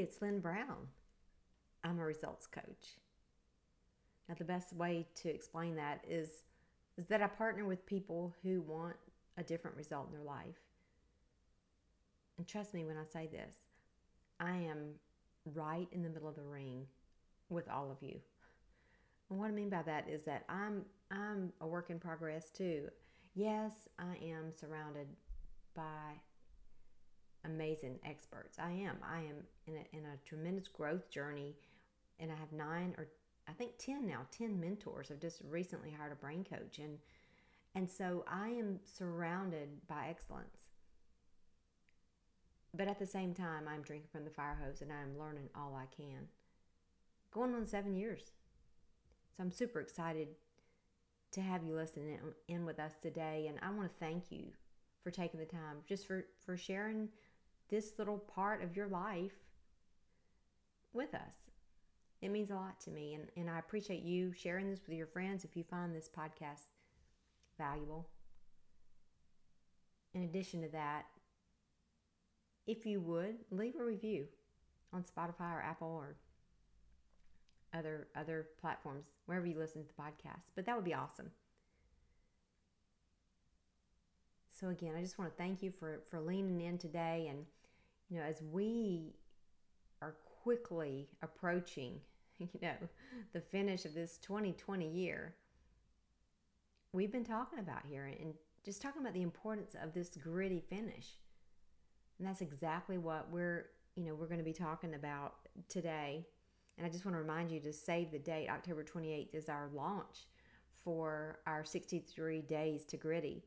it's Lynne Brown. I'm a results coach. Now, the best way to explain that is, is that I partner with people who want a different result in their life. And trust me when I say this, I am right in the middle of the ring with all of you. And what I mean by that is that I'm I'm a work in progress too. Yes, I am surrounded by amazing experts. I am. I am in a, in a tremendous growth journey, and I have nine or I think ten now. Ten mentors. I've just recently hired a brain coach, and and so I am surrounded by excellence. But at the same time, I'm drinking from the fire hose, and I'm learning all I can. Going on seven years. So I'm super excited to have you listen in with us today, and I want to thank you for taking the time, just for for sharing this little part of your life with us. It means a lot to me, and, and I appreciate you sharing this with your friends if you find this podcast valuable. In addition to that, if you would, leave a review on Spotify or Apple or other other platforms, wherever you listen to the podcast. But that would be awesome. So again, I just want to thank you for for leaning in today and you know, as we are quickly approaching, you know, the finish of this 2020 year, we've been talking about here and just talking about the importance of this gritty finish. And that's exactly what we're, you know, we're going to be talking about today. And I just want to remind you to save the date. October 28th is our launch for our 63 days to gritty.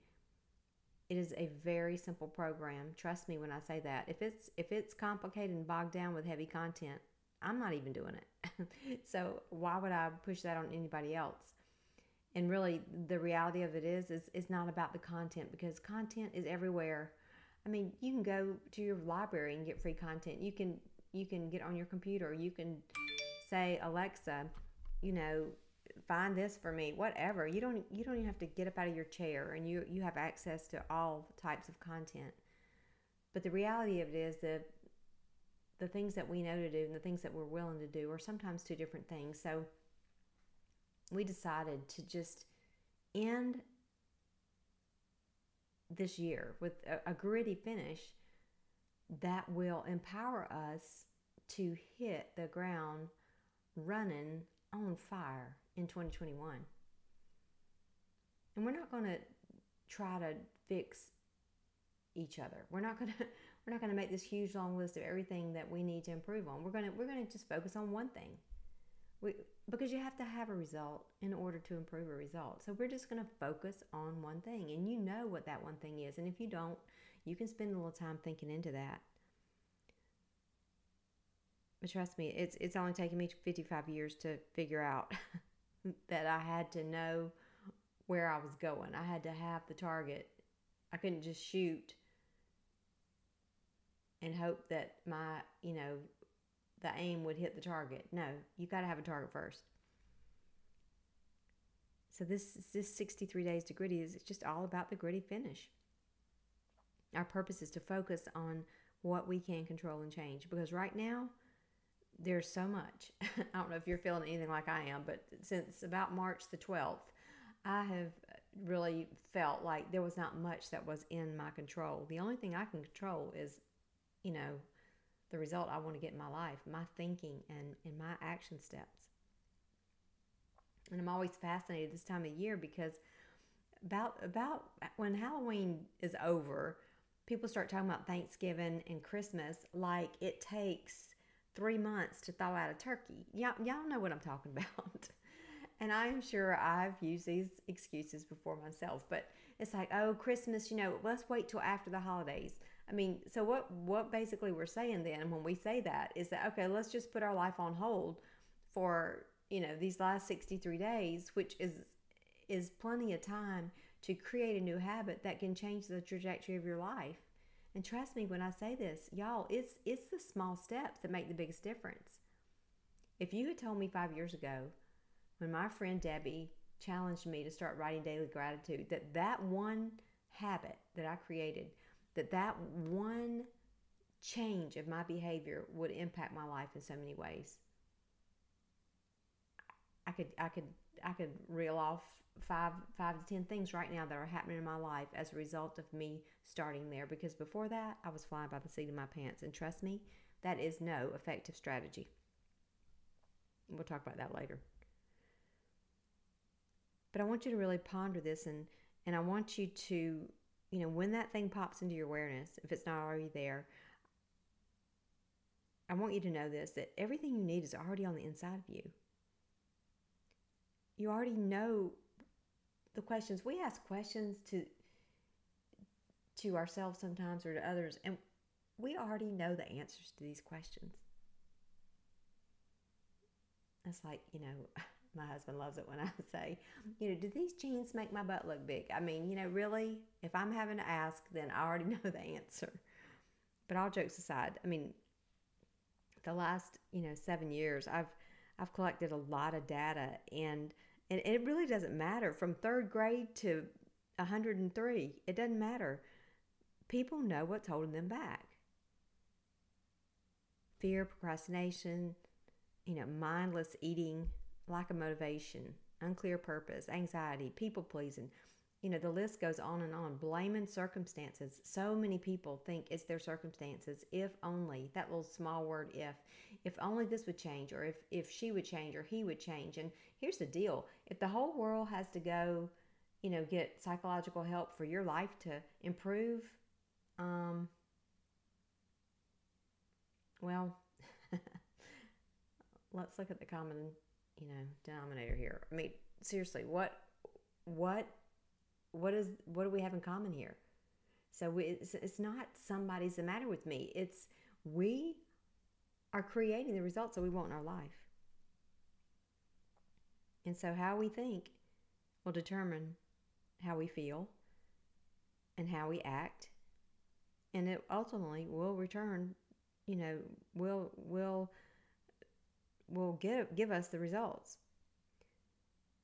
It is a very simple program. Trust me when I say that. If it's if it's complicated and bogged down with heavy content, I'm not even doing it. so why would I push that on anybody else? And really the reality of it is is it's not about the content because content is everywhere. I mean, you can go to your library and get free content. You can you can get on your computer. You can say Alexa, you know, find this for me whatever. You don't you don't even have to get up out of your chair and you you have access to all types of content. But the reality of it is that the things that we know to do and the things that we're willing to do are sometimes two different things. So we decided to just end this year with a, a gritty finish that will empower us to hit the ground running on fire in 2021. And we're not going to try to fix each other. We're not going to we're not going to make this huge long list of everything that we need to improve on. We're going to we're going to just focus on one thing. We, because you have to have a result in order to improve a result. So we're just going to focus on one thing and you know what that one thing is. And if you don't, you can spend a little time thinking into that. But trust me, it's it's only taken me 55 years to figure out that I had to know where I was going. I had to have the target. I couldn't just shoot and hope that my, you know, the aim would hit the target. No, you got to have a target first. So this this 63 days to gritty is just all about the gritty finish. Our purpose is to focus on what we can control and change because right now there's so much. I don't know if you're feeling anything like I am, but since about March the 12th, I have really felt like there was not much that was in my control. The only thing I can control is, you know, the result I want to get in my life, my thinking and, and my action steps. And I'm always fascinated this time of year because about about when Halloween is over, people start talking about Thanksgiving and Christmas like it takes three months to thaw out a turkey. Y'all, y'all know what I'm talking about. and I am sure I've used these excuses before myself, but it's like, oh, Christmas, you know, let's wait till after the holidays. I mean, so what what basically we're saying then when we say that is that okay, let's just put our life on hold for, you know, these last 63 days, which is is plenty of time to create a new habit that can change the trajectory of your life. And trust me when I say this, y'all, it's it's the small steps that make the biggest difference. If you had told me 5 years ago when my friend Debbie challenged me to start writing daily gratitude that that one habit that I created, that that one change of my behavior would impact my life in so many ways. I could I could I could reel off five five to ten things right now that are happening in my life as a result of me starting there because before that I was flying by the seat of my pants. And trust me that is no effective strategy. We'll talk about that later. But I want you to really ponder this and and I want you to you know when that thing pops into your awareness if it's not already there I want you to know this that everything you need is already on the inside of you. You already know the questions we ask questions to to ourselves sometimes or to others and we already know the answers to these questions. It's like you know my husband loves it when i say you know do these jeans make my butt look big? I mean you know really if i'm having to ask then i already know the answer. But all jokes aside i mean the last you know seven years i've i've collected a lot of data and and it really doesn't matter from third grade to 103. It doesn't matter. People know what's holding them back fear, procrastination, you know, mindless eating, lack of motivation, unclear purpose, anxiety, people pleasing, you know, the list goes on and on. Blaming circumstances. So many people think it's their circumstances. If only, that little small word if, if only this would change, or if, if she would change, or he would change. And here's the deal if the whole world has to go, you know, get psychological help for your life to improve, um, well, let's look at the common, you know, denominator here. I mean, seriously, what, what what is what do we have in common here? So we, it's, it's not somebody's the matter with me. It's we are creating the results that we want in our life. And so how we think will determine how we feel and how we act. And it ultimately will return, you know, will will will give give us the results.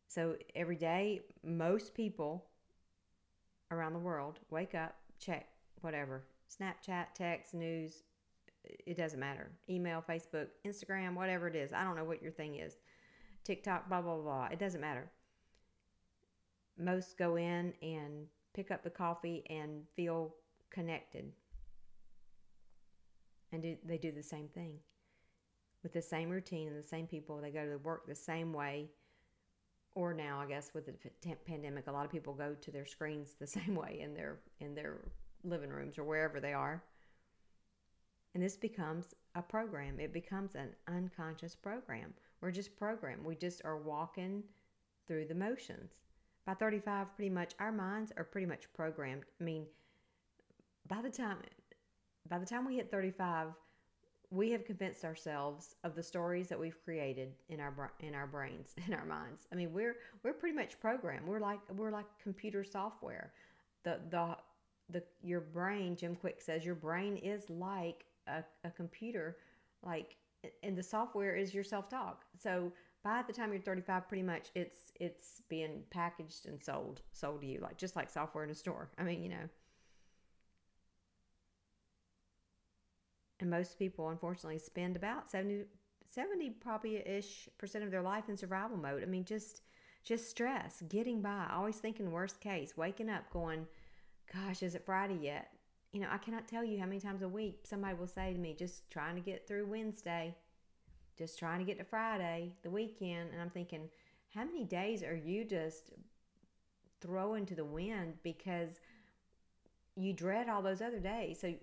So every day most people around the world wake up, check whatever Snapchat, text, news, it doesn't matter. Email, Facebook, Instagram, whatever it is. I don't know what your thing is. TikTok, blah, blah, blah. It doesn't matter. Most go in and pick up the coffee and feel connected. And do, they do the same thing with the same routine and the same people. They go to work the same way or now I guess with the pandemic, a lot of people go to their screens the same way in their in their living rooms or wherever they are. And this becomes a program. It becomes an unconscious program. We're just programmed. We just are walking through the motions. By 35, pretty much our minds are pretty much programmed. I mean, by the time by the time we hit 35, we have convinced ourselves of the stories that we've created in our in our brains in our minds. I mean we're we're pretty much programmed. We're like we're like computer software. The the the your brain Jim Kwik says your brain is like a, a computer like and the software is your self-talk. So by the time you're 35 pretty much it's it's being packaged and sold sold to you like just like software in a store. I mean you know And most people, unfortunately, spend about 70, 70 probably ish percent of their life in survival mode. I mean, just just stress, getting by, always thinking worst case, waking up going, gosh, is it Friday yet? You know, I cannot tell you how many times a week somebody will say to me, just trying to get through Wednesday, just trying to get to Friday, the weekend. And I'm thinking, how many days are you just throwing to the wind because you dread all those other days? So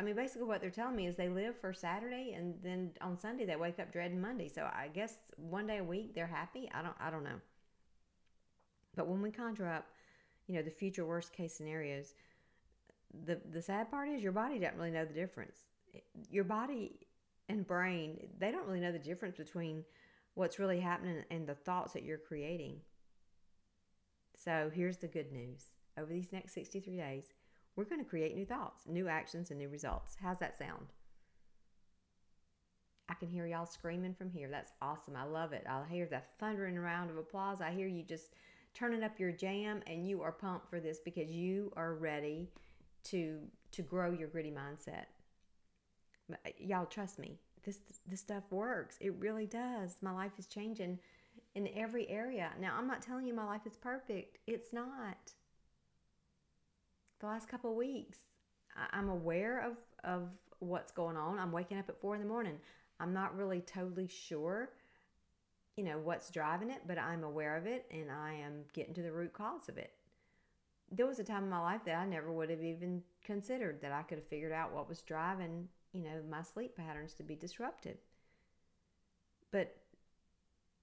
I mean, basically, what they're telling me is they live for Saturday, and then on Sunday they wake up dreading Monday. So I guess one day a week they're happy. I don't, I don't know. But when we conjure up, you know, the future worst case scenarios, the the sad part is your body doesn't really know the difference. Your body and brain they don't really know the difference between what's really happening and the thoughts that you're creating. So here's the good news: over these next 63 days we're going to create new thoughts, new actions, and new results. How's that sound? I can hear y'all screaming from here. That's awesome. I love it. I hear the thundering round of applause. I hear you just turning up your jam and you are pumped for this because you are ready to to grow your gritty mindset. Uh, y'all trust me. This this stuff works. It really does. My life is changing in every area. Now, I'm not telling you my life is perfect. It's not. The last couple weeks, I'm aware of of what's going on. I'm waking up at four in the morning. I'm not really totally sure, you know, what's driving it, but I'm aware of it and I am getting to the root cause of it. There was a time in my life that I never would have even considered that I could have figured out what was driving, you know, my sleep patterns to be disrupted. But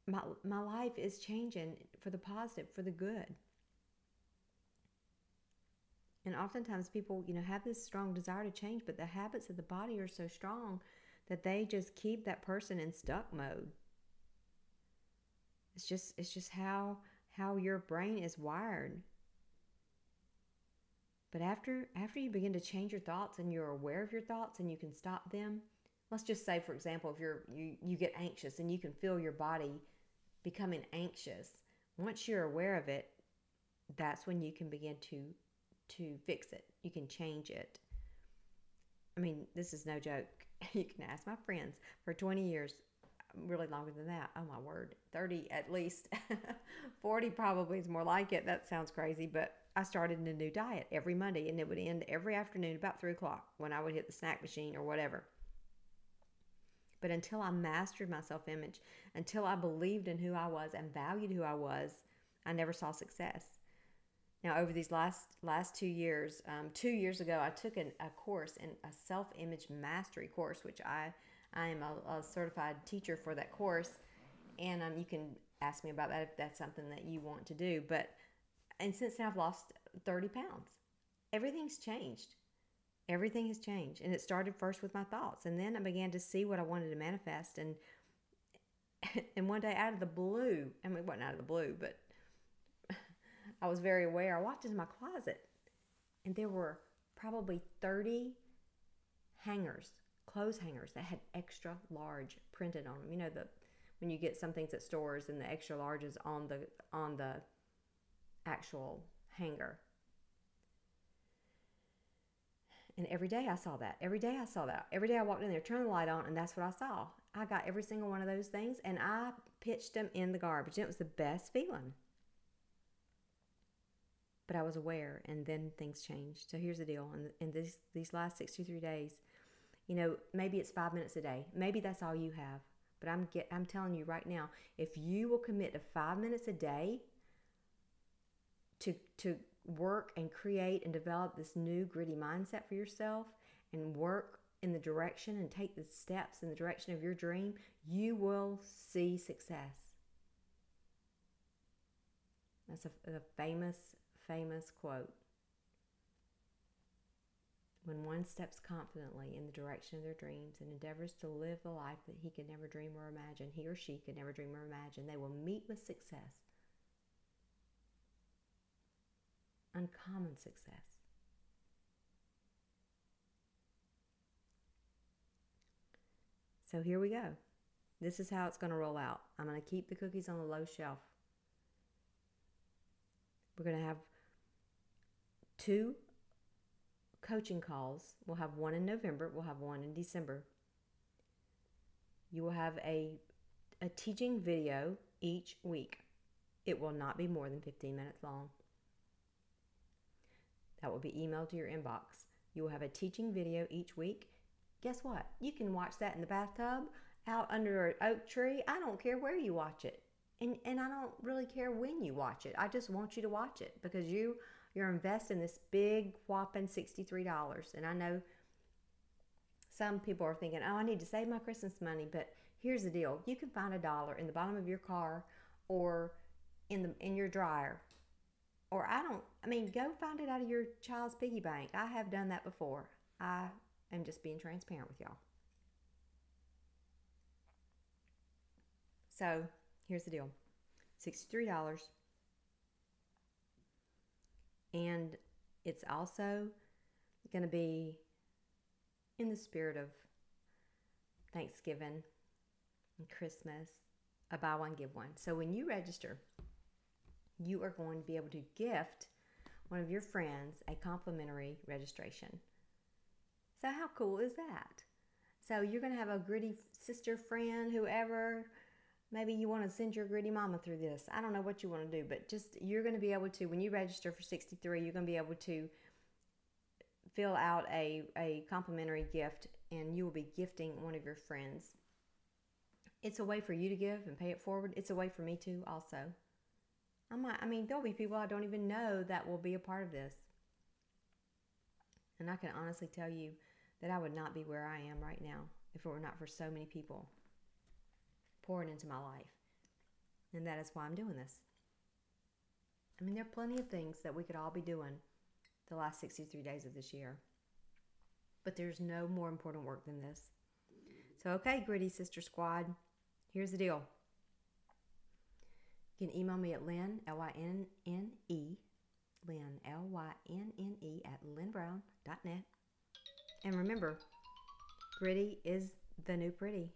my my life is changing for the positive, for the good. And oftentimes people, you know, have this strong desire to change, but the habits of the body are so strong that they just keep that person in stuck mode. It's just it's just how how your brain is wired. But after after you begin to change your thoughts and you're aware of your thoughts and you can stop them, let's just say for example if you're you, you get anxious and you can feel your body becoming anxious. Once you're aware of it, that's when you can begin to to fix it. You can change it. I mean, this is no joke. You can ask my friends for 20 years, really longer than that. Oh my word, 30 at least. 40 probably is more like it. That sounds crazy, but I started in a new diet every Monday and it would end every afternoon about 3 o'clock when I would hit the snack machine or whatever. But until I mastered my self image, until I believed in who I was and valued who I was, I never saw success. Now, over these last last two years, um, two years ago, I took an, a course in a self image mastery course, which I I am a, a, certified teacher for that course, and um, you can ask me about that if that's something that you want to do. But and since then, I've lost thirty pounds. Everything's changed. Everything has changed, and it started first with my thoughts, and then I began to see what I wanted to manifest, and and one day out of the blue, I mean, it wasn't out of the blue, but I was very aware. I walked into my closet and there were probably 30 hangers, clothes hangers that had extra large printed on them. You know, the when you get some things at stores and the extra large is on the on the actual hanger. And every day I saw that. Every day I saw that. Every day I walked in there, turned the light on, and that's what I saw. I got every single one of those things and I pitched them in the garbage. And it was the best feeling but I was aware, and then things changed. So here's the deal: in, in this these last 63 days, you know, maybe it's five minutes a day, maybe that's all you have. But I'm get I'm telling you right now, if you will commit to five minutes a day to to work and create and develop this new gritty mindset for yourself, and work in the direction and take the steps in the direction of your dream, you will see success. That's a, a famous famous quote When one steps confidently in the direction of their dreams and endeavors to live the life that he could never dream or imagine, he or she could never dream or imagine, they will meet with success. Uncommon success. So here we go. This is how it's going to roll out. I'm going to keep the cookies on the low shelf. We're going to have two coaching calls. We'll have one in November, we'll have one in December. You will have a, a teaching video each week. It will not be more than 15 minutes long. That will be emailed to your inbox. You will have a teaching video each week. Guess what? You can watch that in the bathtub, out under an oak tree. I don't care where you watch it. And, and I don't really care when you watch it. I just want you to watch it because you you're investing this big whopping $63. And I know some people are thinking, oh, I need to save my Christmas money. But here's the deal you can find a dollar in the bottom of your car or in, the, in your dryer. Or I don't, I mean, go find it out of your child's piggy bank. I have done that before. I am just being transparent with y'all. So here's the deal $63 and it's also going to be in the spirit of Thanksgiving and Christmas, a buy one, give one. So when you register, you are going to be able to gift one of your friends a complimentary registration. So, how cool is that? So you're going to have a gritty sister, friend, whoever. Maybe you want to send your gritty mama through this. I don't know what you want to do, but just you're going to be able to, when you register for 63, you're going to be able to fill out a, a complimentary gift and you will be gifting one of your friends. It's a way for you to give and pay it forward. It's a way for me to also. I might, I mean, there'll be people I don't even know that will be a part of this. And I can honestly tell you that I would not be where I am right now if it were not for so many people pouring into my life. And that is why I'm doing this. I mean, there are plenty of things that we could all be doing the last 63 days of this year. But there's no more important work than this. So, okay, Gritty Sister Squad, here's the deal. You can email me at Lynne, L Y N N E, Lynne, L Y N N E, at lynnbrown.net. And remember, gritty is the new pretty.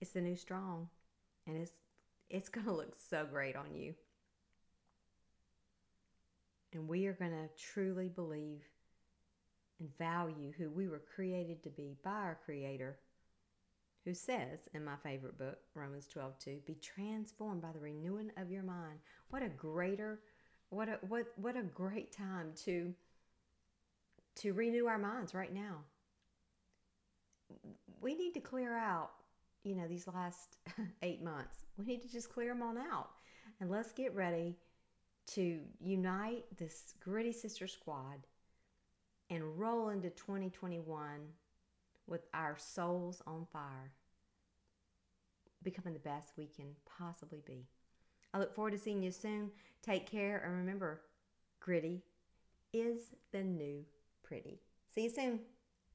It's the new strong. And it's it's gonna look so great on you. And we are gonna truly believe and value who we were created to be by our creator who says in my favorite book, Romans 12 2, be transformed by the renewing of your mind. What a greater, what a what what a great time to to renew our minds right now. We need to clear out, you know, these last eight months. We need to just clear them on out. And let's get ready to unite this gritty sister squad and roll into 2021 with our souls on fire, becoming the best we can possibly be. I look forward to seeing you soon. Take care and remember, gritty is the new pretty. See you soon.